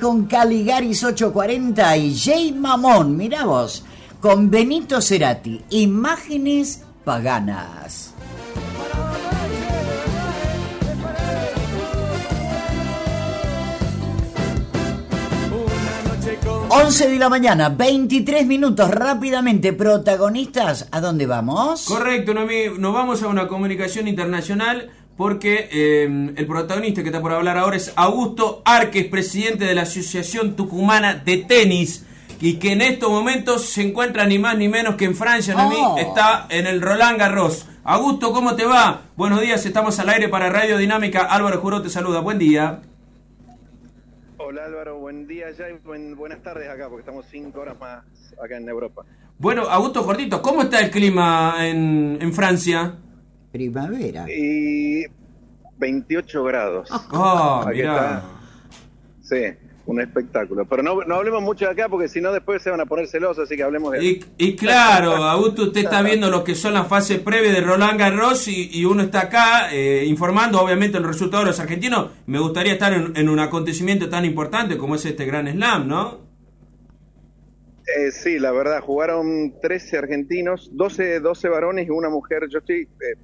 con Caligaris 840 y Jay Mamón, mirá vos, con Benito Cerati, Imágenes Paganas. 11 de la mañana, 23 minutos, rápidamente, protagonistas, ¿a dónde vamos? Correcto, nos vamos a una comunicación internacional porque eh, el protagonista que está por hablar ahora es Augusto Arques, presidente de la Asociación Tucumana de Tenis, y que en estos momentos se encuentra ni más ni menos que en Francia, oh. está en el Roland Garros. Augusto, ¿cómo te va? Buenos días, estamos al aire para Radio Dinámica. Álvaro Juró te saluda, buen día. Hola Álvaro, buen día ya y buenas tardes acá, porque estamos cinco horas más acá en Europa. Bueno, Augusto Cortito, ¿cómo está el clima en, en Francia? Primavera. Y 28 grados. Ah, mira. Sí, un espectáculo. Pero no, no hablemos mucho de acá porque si no después se van a poner celosos, así que hablemos de... Y, y claro, Augusto, usted está viendo lo que son las fases previas de Roland Garros y, uno está acá eh, informando obviamente el resultado de los argentinos. Me gustaría estar en, en un acontecimiento tan importante como es este Gran Slam, ¿no? Eh, sí, la verdad, jugaron 13 argentinos, 12, 12 varones y una mujer. Yo estoy, eh,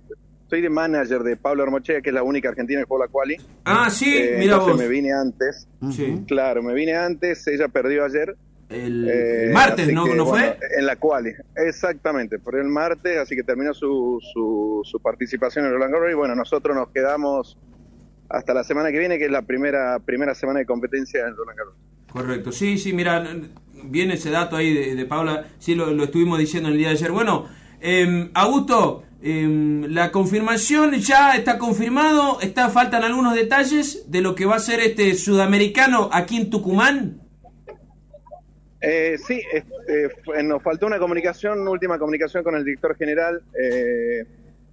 soy de manager de Pablo Armochea, que es la única argentina que jugó la quali. Ah, sí, eh, mira vos. me vine antes. Sí. Claro, me vine antes, ella perdió ayer. El, eh, martes, ¿no, ¿no fue? en la quali, exactamente, por el martes, así que terminó su, su, su participación en Roland Garros y bueno, nosotros nos quedamos hasta la semana que viene, que es la primera, primera semana de competencia en Roland Garros. Correcto, sí, sí, mira, viene ese dato ahí de, Paula, sí lo, estuvimos diciendo el día de ayer. Bueno, eh, Augusto, em, la confirmación ya está confirmado, está faltan algunos detalles de lo que va a ser este sudamericano aquí en Tucumán. Eh, sí, eh, nos faltó una comunicación, última comunicación con el director general eh,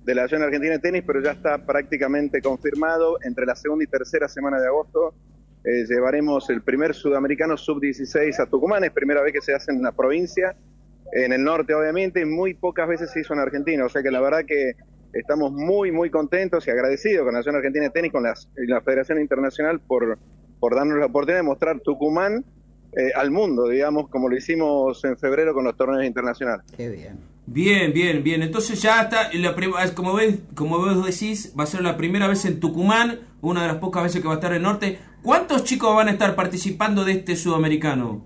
de la Asociación Argentina de Tenis, pero ya está prácticamente confirmado entre la segunda y tercera semana de agosto eh, llevaremos el primer sudamericano sub-16 a Tucumán, es primera vez que se hace en una provincia, en el norte obviamente, y muy pocas veces se hizo en Argentina, o sea que la verdad que estamos muy, muy contentos y agradecidos con la Nación Argentina de Tenis, con la Federación Internacional por, por darnos la oportunidad de mostrar Tucumán eh, al mundo, digamos, como lo hicimos en febrero con los torneos internacionales. Qué bien. Bien, bien, bien. Entonces ya está, la como, ves, como vos decís, va a ser la primera vez en Tucumán, una de las pocas veces que va a estar en el norte. ¿Cuántos chicos van a estar participando de este sudamericano?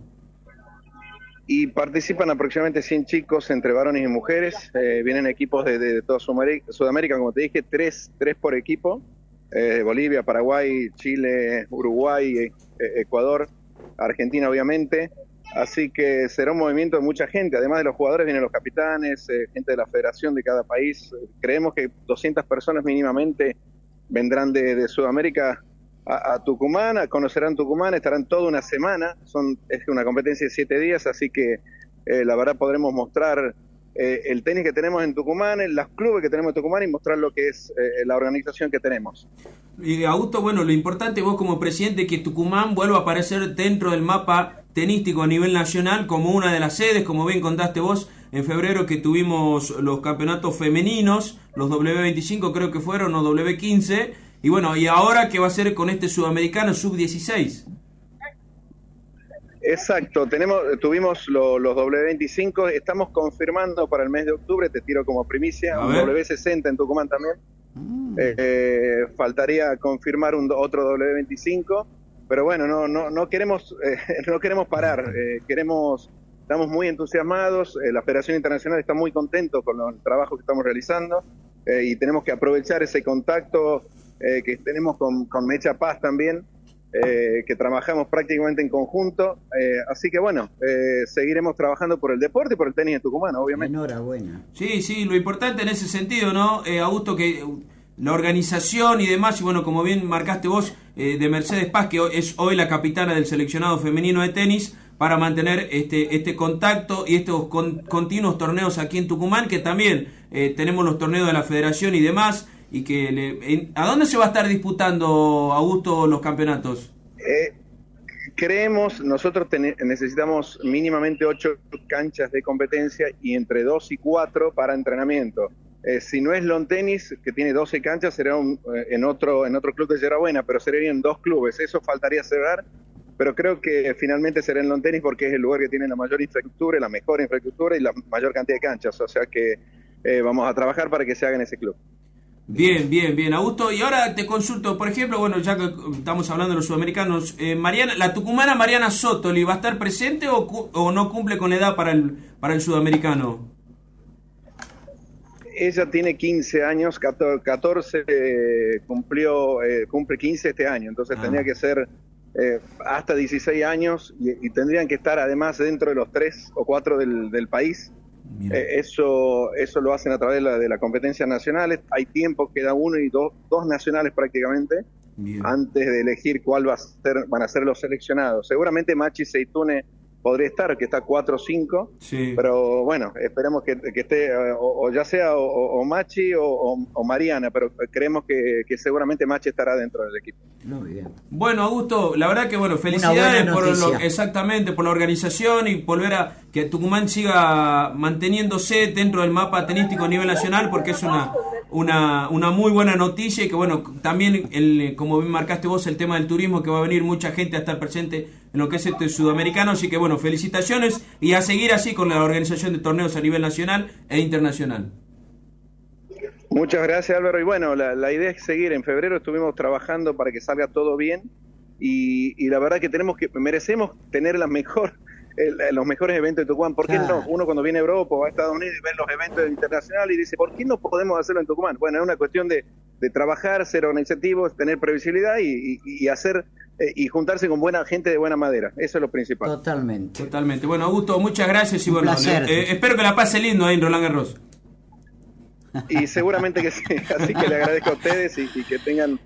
Y participan aproximadamente 100 chicos entre varones y mujeres. Eh, vienen equipos de, toda Sudamérica, como te dije, tres, tres por equipo. Eh, Bolivia, Paraguay, Chile, Uruguay, eh, Ecuador, Argentina obviamente. Así que será un movimiento de mucha gente. Además de los jugadores, vienen los capitanes, gente de la federación de cada país. creemos que 200 personas mínimamente vendrán de Sudamérica a, Tucumán, conocerán Tucumán, estarán toda una semana, son es una competencia de siete días, así que eh, la verdad podremos mostrar eh, el tenis que tenemos en Tucumán, los clubes que tenemos en Tucumán y mostrar lo que es eh, la organización que tenemos. Y Augusto, bueno, lo importante vos como presidente que Tucumán vuelva a aparecer dentro del mapa tenístico a nivel nacional como una de las sedes, como bien contaste vos, en febrero que tuvimos los campeonatos femeninos, los W25 creo que fueron, o W15, y bueno, ¿y ahora qué va a ser con este sudamericano sub-16? Exacto, tenemos, tuvimos los W25, estamos confirmando para el mes de octubre, te tiro como primicia, un W60 en Tucumán también. Mm. Eh, faltaría confirmar un otro W25, pero bueno, no, no, no queremos, eh, no queremos parar, eh, queremos, estamos muy entusiasmados, la Federación Internacional está muy contento con el trabajo que estamos realizando y tenemos que aprovechar ese contacto eh, que tenemos con, Mecha Paz también, eh, que trabajamos prácticamente en conjunto. Eh, así que bueno, seguiremos trabajando por el deporte y por el tenis de Tucumán, obviamente. Enhorabuena. Sí, sí, lo importante en ese sentido, ¿no? Augusto, que la organización y demás, y bueno, como bien marcaste vos, de Mercedes Paz, que es hoy la capitana del seleccionado femenino de tenis, para mantener este, este contacto y estos continuos torneos aquí en Tucumán, que también tenemos los torneos de la federación y demás y que le, ¿a dónde se va a estar disputando Augusto los campeonatos? Eh, creemos, nosotros necesitamos mínimamente ocho canchas de competencia y entre dos y cuatro para entrenamiento. Eh, si no es Long Tennis, que tiene 12 canchas, será un, eh, en, otro, en otro club de Buena, pero serían dos clubes. Eso faltaría cerrar, pero creo que finalmente será en Long Tennis porque es el lugar que tiene la mayor infraestructura, la mejor infraestructura y la mayor cantidad de canchas. O sea que eh, vamos a trabajar para que se haga en ese club. Bien, bien, bien, Augusto. Y ahora te consulto, por ejemplo, bueno, ya que estamos hablando de los sudamericanos, eh, Mariana, ¿la tucumana Mariana Sotoli va a estar presente o, o no cumple con edad para el, para el sudamericano? Ella tiene 15 años, 14 eh, cumplió, eh, cumple 15 este año, entonces Ah. tenía que ser eh, hasta 16 años y, y tendrían que estar además dentro de los 3 o 4 del, del país. Eh, eso, eso lo hacen a través de la, de la competencia nacionales. Hay tiempo, queda uno y dos, dos nacionales prácticamente Bien. antes de elegir cuál va a ser, van a ser los seleccionados. Seguramente Machi Seitune podría estar, que está 4 o 5, Sí. pero bueno, esperemos que, que esté, eh, o, o ya sea o, Machi o, o- o Mariana, pero creemos que, que seguramente Machi estará dentro del equipo. Muy bien. Bueno, Augusto, la verdad que bueno, felicidades por lo, exactamente por la organización y volver a que Tucumán siga manteniéndose dentro del mapa tenístico a nivel nacional porque es una una, una muy buena noticia y que bueno, también el, como bien marcaste vos el tema del turismo que va a venir mucha gente a estar presente en lo que es este sudamericano, así que bueno, felicitaciones y a seguir así con la organización de torneos a nivel nacional e internacional. Muchas gracias Álvaro. Y bueno, la, la idea es seguir. En febrero estuvimos trabajando para que salga todo bien y, y la verdad que tenemos que merecemos tener la mejor el- los mejores eventos de Tucumán. ¿Por qué Claro. no? Uno cuando viene a Europa o a Estados Unidos y ve los eventos internacionales y dice, ¿por qué no podemos hacerlo en Tucumán? Bueno, es una cuestión de, de trabajar, ser organizativos, tener previsibilidad y, y- y hacer eh, y juntarse con buena gente de buena madera. Eso es lo principal. Totalmente. Totalmente. Bueno, Augusto, muchas gracias y Un bueno, placer. eh, eh, espero que la pase lindo ahí en Roland Garros. Y seguramente que sí. Así que le agradezco a ustedes y, y que tengan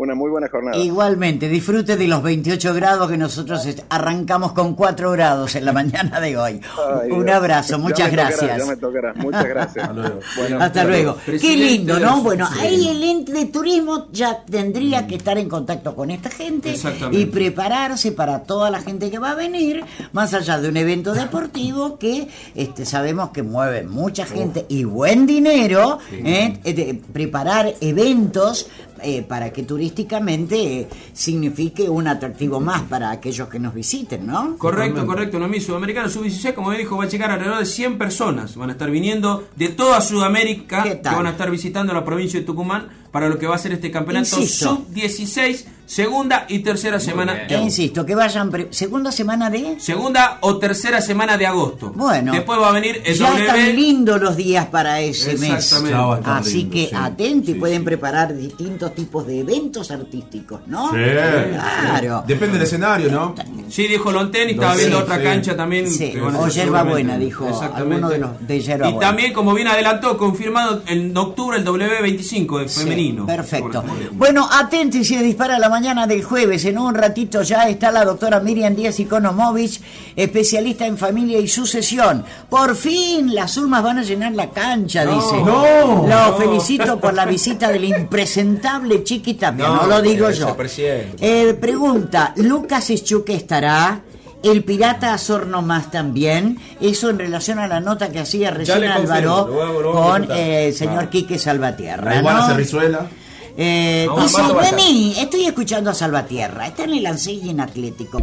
una muy buena jornada. Igualmente, disfrute de los 28 grados que nosotros arrancamos con 4 grados en la mañana de hoy. Ay, Un abrazo, Ya muchas me tocará, gracias. ya me tocará. Muchas gracias. Hasta luego. Bueno, Hasta luego. Qué lindo, ¿no? Bueno, ahí el ente de turismo ya tendría que estar en contacto con esta gente y prepararse para toda la gente que va a venir, más allá de un evento deportivo que este, sabemos que mueve mucha gente y buen dinero, ¿eh? Eh, de preparar eventos eh, para que turísticamente eh, signifique un atractivo más para aquellos que nos visiten, ¿no? Correcto, correcto. No, mi sudamericano sub-16, como dijo, va a llegar alrededor de 100 personas. Van a estar viniendo de toda Sudamérica, ¿Qué que van a estar visitando la provincia de Tucumán para lo que va a ser este campeonato Insisto. sub-16, segunda y tercera semana de agosto. insisto, que vayan pre- segunda semana de... Segunda o tercera semana de agosto. Bueno, Después va a venir el ya W. están lindos los días para ese mes. Exactamente. Ya va a estar Así lindo, que sí. atenti, Sí, pueden sí. preparar distintos tipos de eventos artísticos, ¿no? Sí. Claro. Depende del escenario, ¿no? Sí, dijo Lonten y estaba Sí, viendo otra sí. cancha también. Sí, que van a o Yerbabuena, seguramente. dijo Exactamente. alguno de los de Y Yerbabuena. también, como bien adelantó, confirmado en octubre el W25 de Sí, femenino. perfecto. Bueno, atenti si dispara la mañana del jueves. En un ratito ya está la doctora Miriam Díaz Ikonomovich, especialista en familia y sucesión. Por fin las Ulmas van a llenar la cancha, dice. no, Lo felicito por la visita del impresentable Chiquitapia, no, No, lo digo yo. Eh, pregunta, ¿Lucas Eschuque estará? ¿El pirata Azorno más también? Eso en relación a la nota que hacía recién confirmo, Álvaro con eh, el señor Ah. Quique Salvatierra. La iguana ¿no? Cerrizuela. Eh, No, dice, vení, estoy escuchando a Salvatierra, está en el Ansegin Atlético.